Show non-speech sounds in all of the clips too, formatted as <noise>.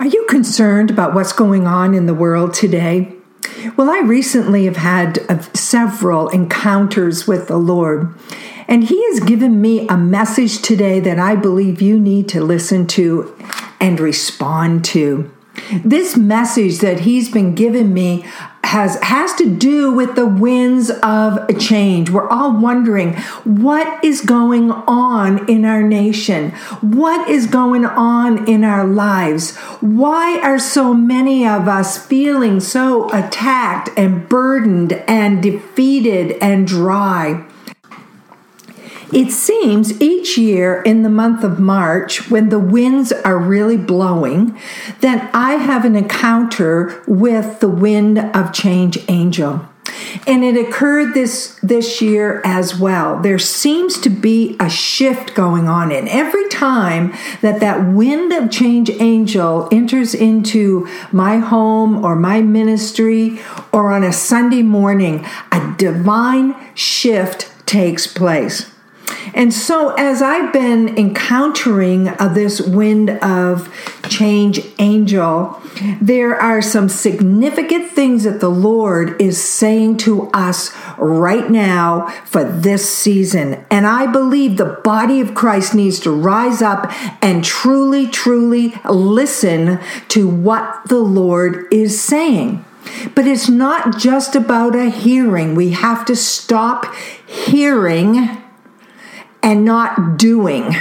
Are you concerned about what's going on in the world today? Well, I recently have had uh, several encounters with the Lord, and He has given me a message today that I believe you need to listen to and respond to. This message that He's been giving me has has to do with the winds of change. We're all wondering what is going on in our nation? What is going on in our lives? Why are so many of us feeling so attacked and burdened and defeated and dry? It seems each year in the month of March, when the winds are really blowing, that I have an encounter with the wind of change angel. And it occurred this this year as well. There seems to be a shift going on and every time that that wind of change angel enters into my home or my ministry or on a Sunday morning, a divine shift takes place. And so, as I've been encountering uh, this wind of change angel, there are some significant things that the Lord is saying to us right now for this season. And I believe the body of Christ needs to rise up and truly, truly listen to what the Lord is saying. But it's not just about a hearing. We have to stop hearing and not doing.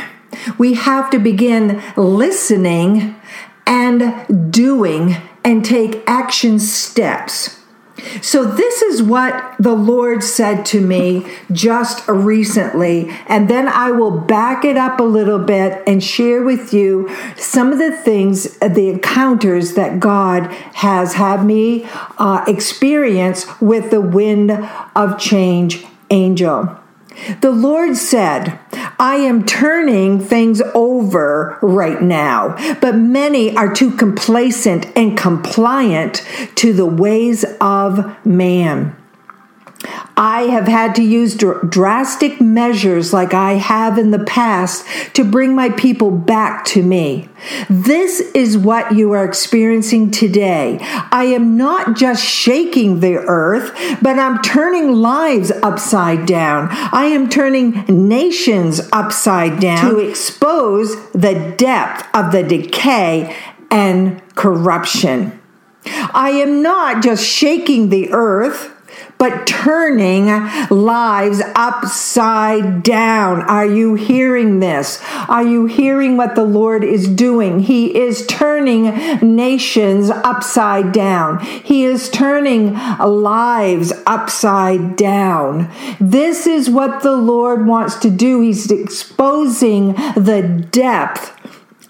We have to begin listening and doing and take action steps. So, this is what the Lord said to me just recently, and then I will back it up a little bit and share with you some of the things, the encounters that God has had me uh, experience with the wind of change angel. The Lord said, I am turning things over right now, but many are too complacent and compliant to the ways of man. I have had to use dr- drastic measures like I have in the past to bring my people back to me. This is what you are experiencing today. I am not just shaking the earth, but I'm turning lives upside down. I am turning nations upside down to expose the depth of the decay and corruption. I am not just shaking the earth but turning lives upside down. Are you hearing this? Are you hearing what the Lord is doing? He is turning nations upside down. He is turning lives upside down. This is what the Lord wants to do. He's exposing the depth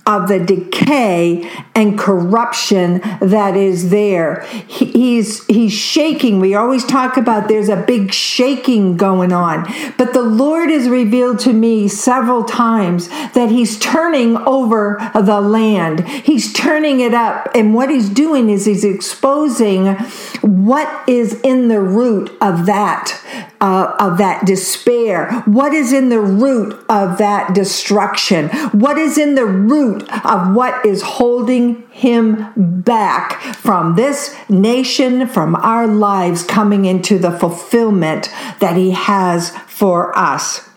of the decay and corruption that is there. He's he's shaking. We always talk about there's a big shaking going on. But the Lord has revealed to me several times that he's turning over the land. He's turning it up and what he's doing is he's exposing what is in the root of that uh, of that despair? What is in the root of that destruction? What is in the root of what is holding him back from this nation, from our lives coming into the fulfillment that he has for us?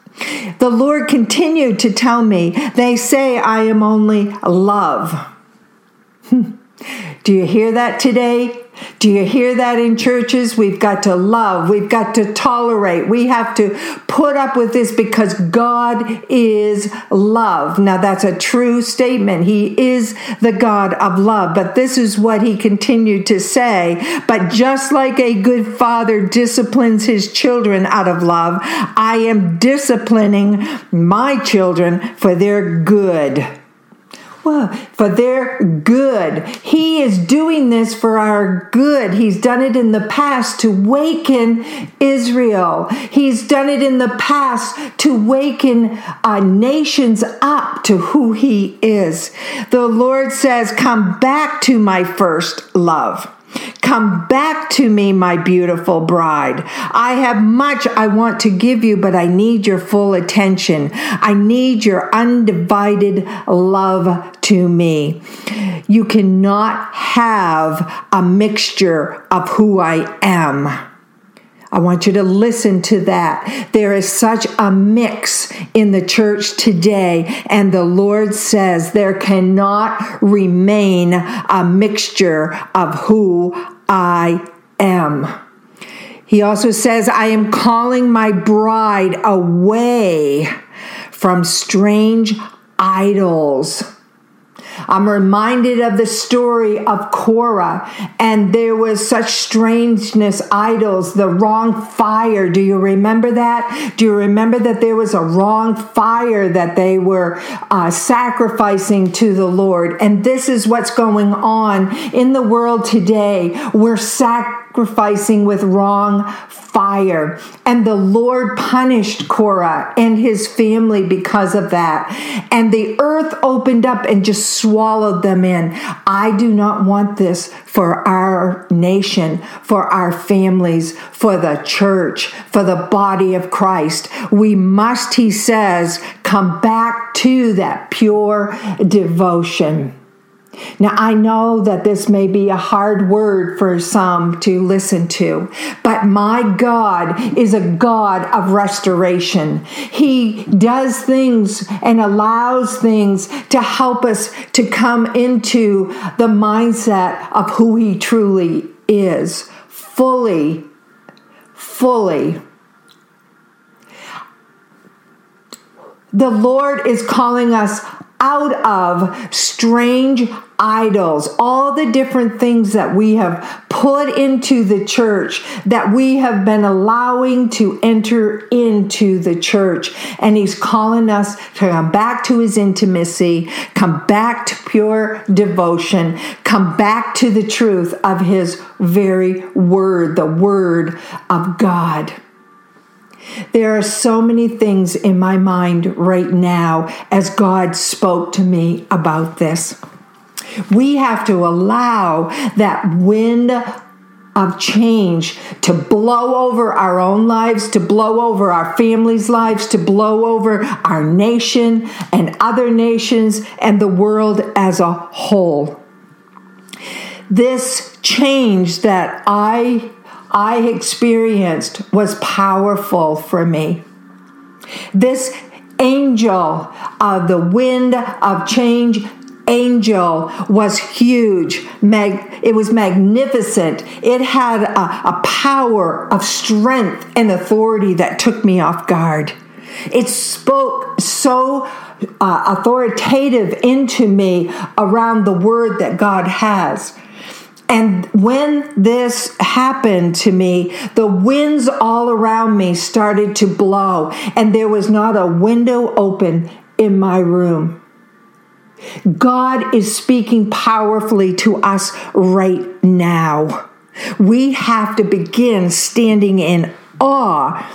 The Lord continued to tell me, they say I am only love. <laughs> Do you hear that today? Do you hear that in churches? We've got to love. We've got to tolerate. We have to put up with this because God is love. Now, that's a true statement. He is the God of love. But this is what he continued to say. But just like a good father disciplines his children out of love, I am disciplining my children for their good. Well, for their good. He is doing this for our good. He's done it in the past to waken Israel. He's done it in the past to waken uh, nations up to who He is. The Lord says, Come back to my first love. Come back to me, my beautiful bride. I have much I want to give you, but I need your full attention. I need your undivided love to me. You cannot have a mixture of who I am. I want you to listen to that. There is such a mix in the church today, and the Lord says there cannot remain a mixture of who I am. He also says, I am calling my bride away from strange idols. I'm reminded of the story of Korah, and there was such strangeness, idols, the wrong fire. Do you remember that? Do you remember that there was a wrong fire that they were uh, sacrificing to the Lord? And this is what's going on in the world today. We're sacrificing with wrong fire. And the Lord punished Korah and his family because of that. And the earth opened up and just swallowed them in. I do not want this for our nation, for our families, for the church, for the body of Christ. We must, he says, come back to that pure devotion. Now, I know that this may be a hard word for some to listen to, but my God is a God of restoration. He does things and allows things to help us to come into the mindset of who He truly is, fully, fully. The Lord is calling us out of strange idols, all the different things that we have put into the church, that we have been allowing to enter into the church. And He's calling us to come back to His intimacy, come back to pure devotion, come back to the truth of His very word, the word of God. There are so many things in my mind right now as God spoke to me about this. We have to allow that wind of change to blow over our own lives, to blow over our families' lives, to blow over our nation and other nations and the world as a whole. This change that I I experienced was powerful for me. This angel of the wind of change angel was huge. Mag- it was magnificent. It had a, a power of strength and authority that took me off guard. It spoke so uh, authoritative into me around the word that God has. And when this happened to me, the winds all around me started to blow, and there was not a window open in my room. God is speaking powerfully to us right now. We have to begin standing in awe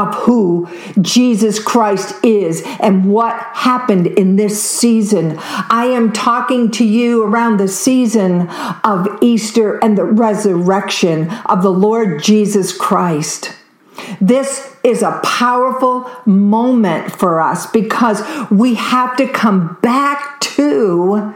of who Jesus Christ is and what happened in this season. I am talking to you around the season of Easter and the resurrection of the Lord Jesus Christ. This is a powerful moment for us because we have to come back to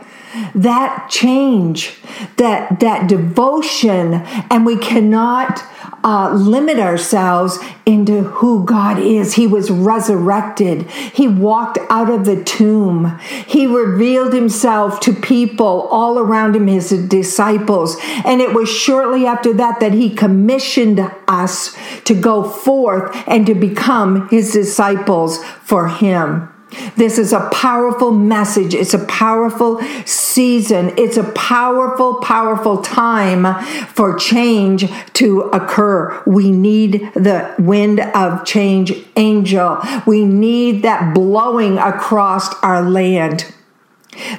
that change, that that devotion, and we cannot uh, limit ourselves into who God is. He was resurrected. He walked out of the tomb. He revealed himself to people all around him, his disciples. And it was shortly after that that he commissioned us to go forth and to become his disciples for him. This is a powerful message. It's a powerful season. It's a powerful, powerful time for change to occur. We need the wind of change angel. We need that blowing across our land.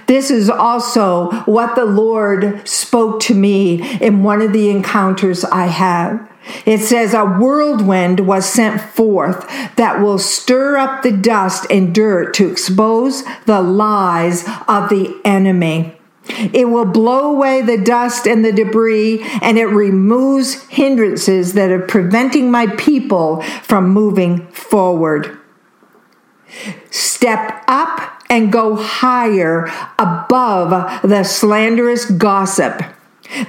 This is also what the Lord spoke to me in one of the encounters I had. It says, A whirlwind was sent forth that will stir up the dust and dirt to expose the lies of the enemy. It will blow away the dust and the debris, and it removes hindrances that are preventing my people from moving forward. Step up and go higher above the slanderous gossip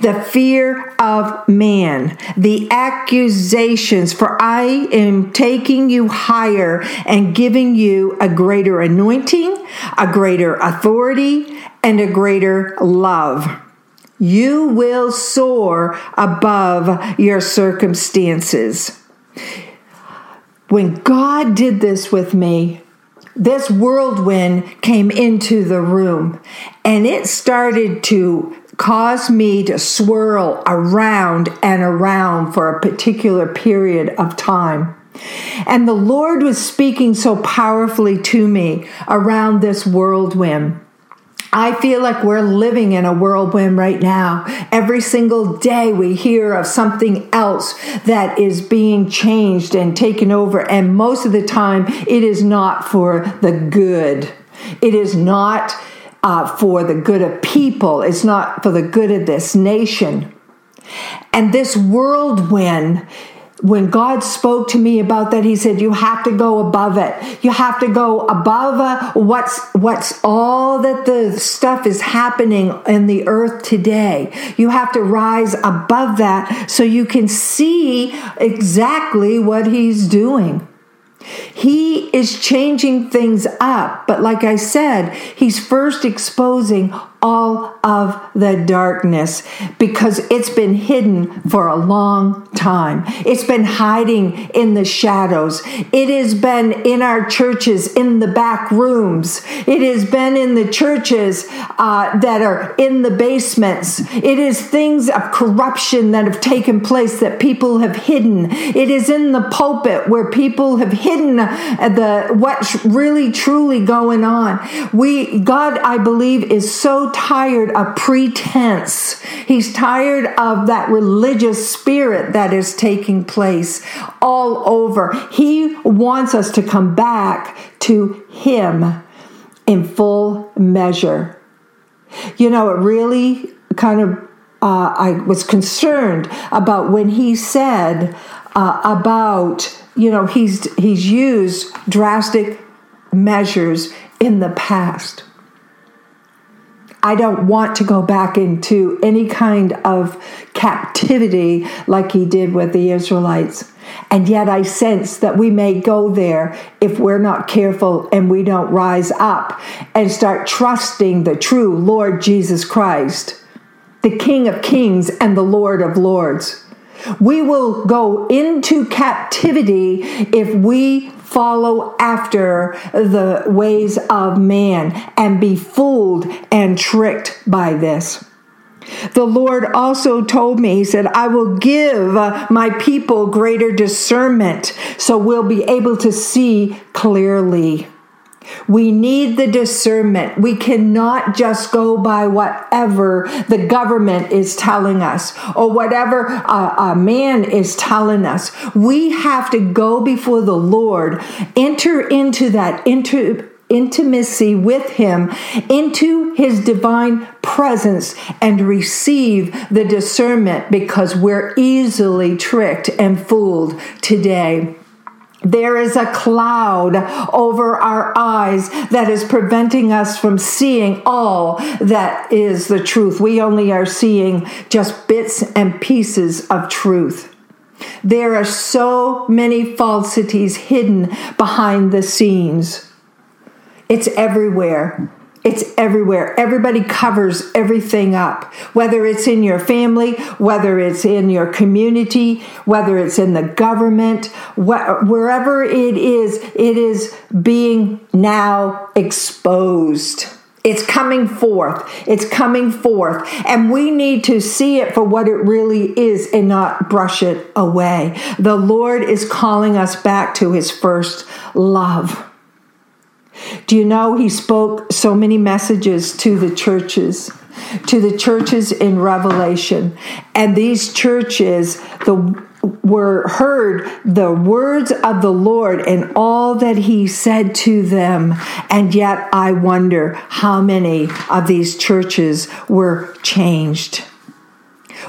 the fear of man, the accusations, for I am taking you higher and giving you a greater anointing, a greater authority, and a greater love. You will soar above your circumstances. When God did this with me, this whirlwind came into the room and it started to cause me to swirl around and around for a particular period of time. And the Lord was speaking so powerfully to me around this whirlwind. I feel like we're living in a whirlwind right now. Every single day we hear of something else that is being changed and taken over. And most of the time, it is not for the good. It is not uh, for the good of people, it's not for the good of this nation. And this whirlwind when when God spoke to me about that, He said, "You have to go above it. You have to go above uh, what's what's all that the stuff is happening in the earth today. You have to rise above that so you can see exactly what He's doing." He is changing things up, but like I said, he's first exposing all of the darkness because it's been hidden for a long time. It's been hiding in the shadows. It has been in our churches, in the back rooms. It has been in the churches uh, that are in the basements. It is things of corruption that have taken place that people have hidden. It is in the pulpit where people have hidden the what's really truly going on. We God, I believe, is so tired of pretense. He's tired of that religious spirit that is taking place all over. He wants us to come back to Him in full measure. You know, it really kind of, uh, I was concerned about when he said uh, about, you know, he's, he's used drastic measures in the past. I don't want to go back into any kind of captivity like he did with the Israelites. And yet I sense that we may go there if we're not careful and we don't rise up and start trusting the true Lord Jesus Christ, the King of Kings and the Lord of Lords. We will go into captivity if we follow after the ways of man and be fooled and tricked by this. The Lord also told me, He said, I will give my people greater discernment so we'll be able to see clearly. We need the discernment. We cannot just go by whatever the government is telling us or whatever a, a, man is telling us. We have to go before the Lord, enter into that inter, intimacy with Him, into His divine presence, and receive the discernment because we're easily tricked and fooled today. There is a cloud over our eyes that is preventing us from seeing all that is the truth. We only are seeing just bits and pieces of truth. There are so many falsities hidden behind the scenes. It's everywhere. It's everywhere. Everybody covers everything up, whether it's in your family, whether it's in your community, whether it's in the government, wh- wherever it is, it is being now exposed. It's coming forth. It's coming forth. And we need to see it for what it really is and not brush it away. The Lord is calling us back to his first love. Do you know he spoke so many messages to the churches? To the churches in Revelation. And these churches, the were heard the words of the Lord and all that he said to them. And yet I wonder how many of these churches were changed.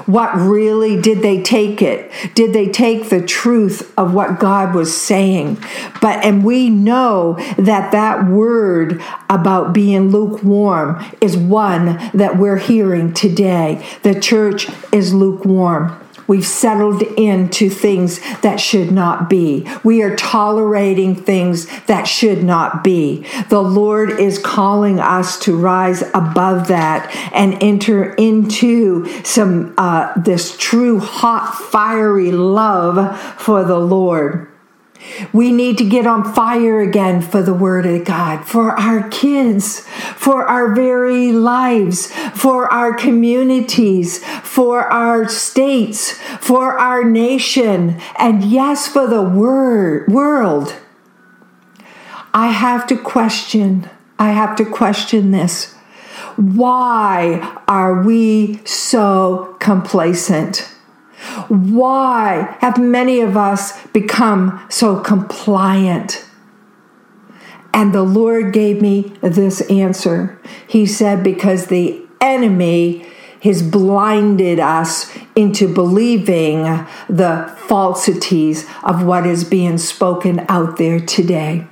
What really did they take it? Did they take the truth of what God was saying? But, and we know that that word about being lukewarm is one that we're hearing today. The church is lukewarm. We've settled into things that should not be. We are tolerating things that should not be. The Lord is calling us to rise above that and enter into some uh, this true hot fiery love for the Lord. We need to get on fire again for the Word of God, for our kids, for our very lives, for our communities, for our states, for our nation, and yes, for the word, world. I have to question, I have to question this. Why are we so complacent? Why have many of us become so compliant? And the Lord gave me this answer. He said, Because the enemy has blinded us into believing the falsities of what is being spoken out there today.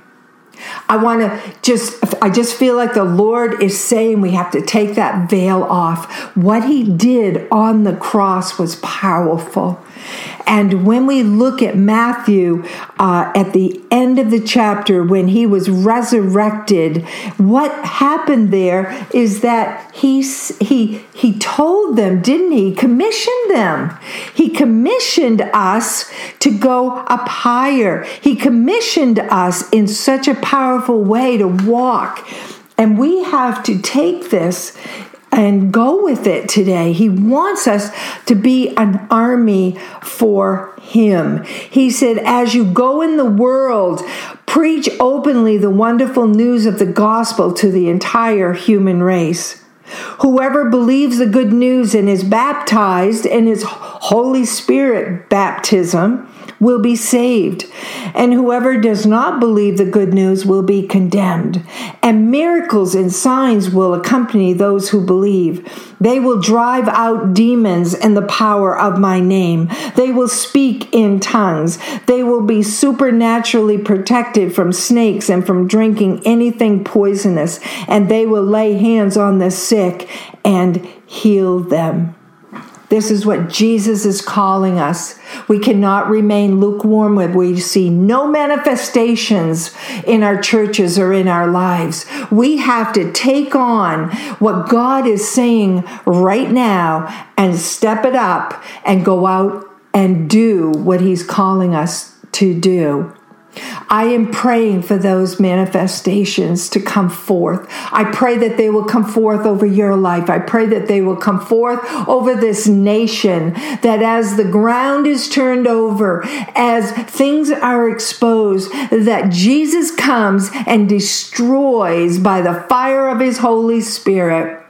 I want to just, I just feel like the Lord is saying we have to take that veil off. What He did on the cross was powerful. And when we look at Matthew uh, at the end of the chapter, when he was resurrected, what happened there is that he, he, he told them, didn't he? Commissioned them. He commissioned us to go up higher. He commissioned us in such a powerful way to walk. And we have to take this and go with it today. He wants us to be an army for Him. He said, As you go in the world, preach openly the wonderful news of the gospel to the entire human race. Whoever believes the good news and is baptized in his Holy Spirit baptism will be saved, and whoever does not believe the good news will be condemned. And miracles and signs will accompany those who believe. They will drive out demons in the power of my name. They will speak in tongues. They will be supernaturally protected from snakes and from drinking anything poisonous, and they will lay hands on the sick and heal them. This is what Jesus is calling us. We cannot remain lukewarm when we see no manifestations in our churches or in our lives. We have to take on what God is saying right now and step it up and go out and do what He's calling us to do. I am praying for those manifestations to come forth. I pray that they will come forth over your life. I pray that they will come forth over this nation, that as the ground is turned over, as things are exposed, that Jesus comes and destroys by the fire of his Holy Spirit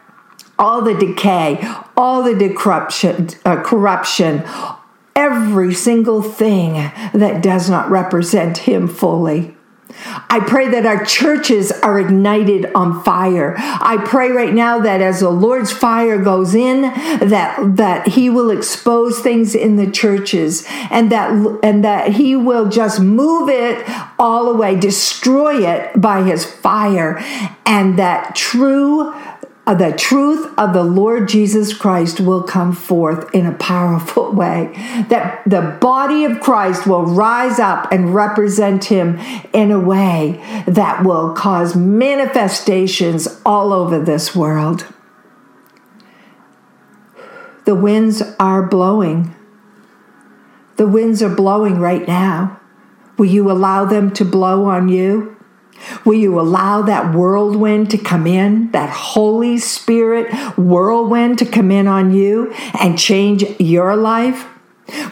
all the decay, all the corruption, uh, corruption, every single thing that does not represent Him fully. I pray that our churches are ignited on fire. I pray right now that as the Lord's fire goes in, that that He will expose things in the churches, and that and that He will just move it all away, destroy it by His fire, and that true the truth of the Lord Jesus Christ will come forth in a powerful <laughs> way. That the body of Christ will rise up and represent him in a way that will cause manifestations all over this world. The winds are blowing. The winds are blowing right now. Will you allow them to blow on you? Will you allow that whirlwind to come in, that Holy Spirit whirlwind to come in on you and change your life?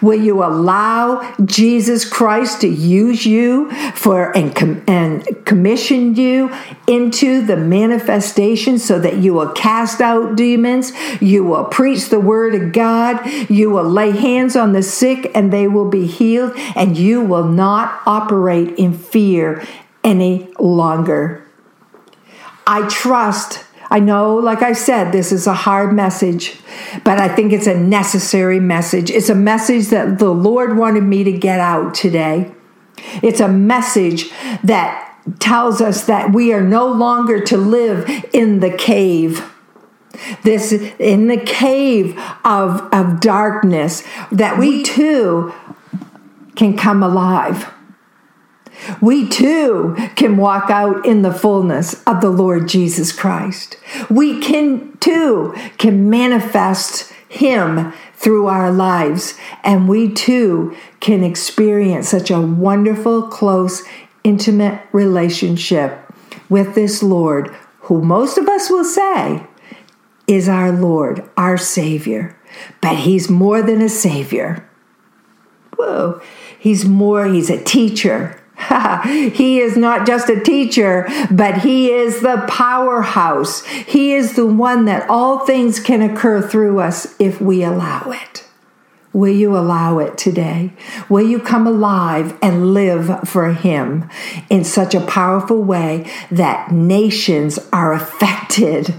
Will you allow Jesus Christ to use you for and, com- and commission you into the manifestation so that you will cast out demons, you will preach the word of God, you will lay hands on the sick and they will be healed, and you will not operate in fear any longer. I trust I know, like I said, this is a hard message, but I think it's a necessary message. It's a message that the Lord wanted me to get out today. It's a message that tells us that we are no longer to live in the cave. This in the cave of, of darkness, that we too can come alive we too can walk out in the fullness of the Lord Jesus Christ. We can too can manifest him through our lives and we too can experience such a wonderful close intimate relationship with this Lord who most of us will say is our Lord, our Savior. But He's more than a Savior. Whoa, He's more, He's a teacher. <laughs> he is not just a teacher, but he is the powerhouse. He is the one that all things can occur through us if we allow it. Will you allow it today? Will you come alive and live for Him in such a powerful way that nations are affected?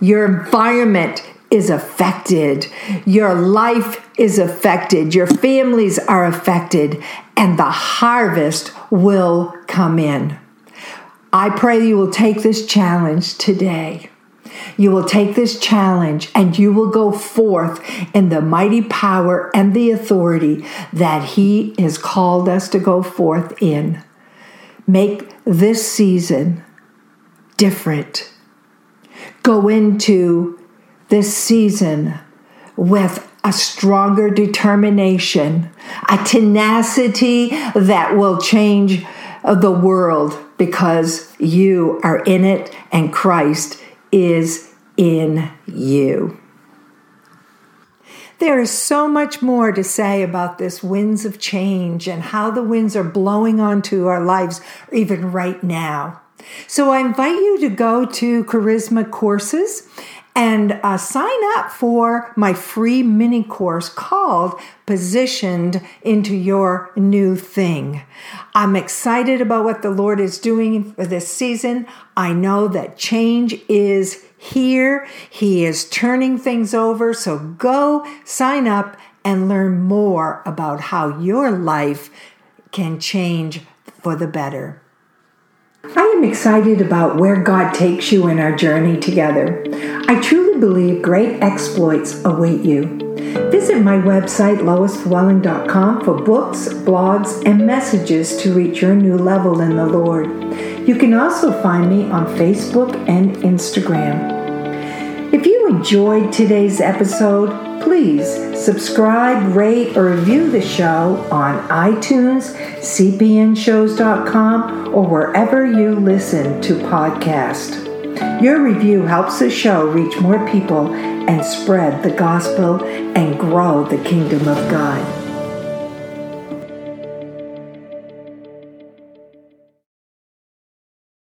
Your environment is affected. Your life is affected. Your families are affected. And the harvest will come in. I pray you will take this challenge today. You will take this challenge and you will go forth in the mighty power and the authority that He has called us to go forth in. Make this season different. Go into this season with a stronger determination, a tenacity that will change the world because you are in it and Christ is in you. There is so much more to say about this winds of change and how the winds are blowing onto our lives, even right now. So I invite you to go to Charisma Courses and uh, sign up for my free mini course called Positioned into Your New Thing. I'm excited about what the Lord is doing for this season. I know that change is here, He is turning things over. So go sign up and learn more about how your life can change for the better. I am excited about where God takes you in our journey together. I truly believe great exploits await you. Visit my website, loisfwelling.com, for books, blogs, and messages to reach your new level in the Lord. You can also find me on Facebook and Instagram. If you enjoyed today's episode, please subscribe, rate, or review the show on iTunes, cpnshows.com, or wherever you listen to podcasts. Your review helps the show reach more people and spread the gospel and grow the kingdom of God.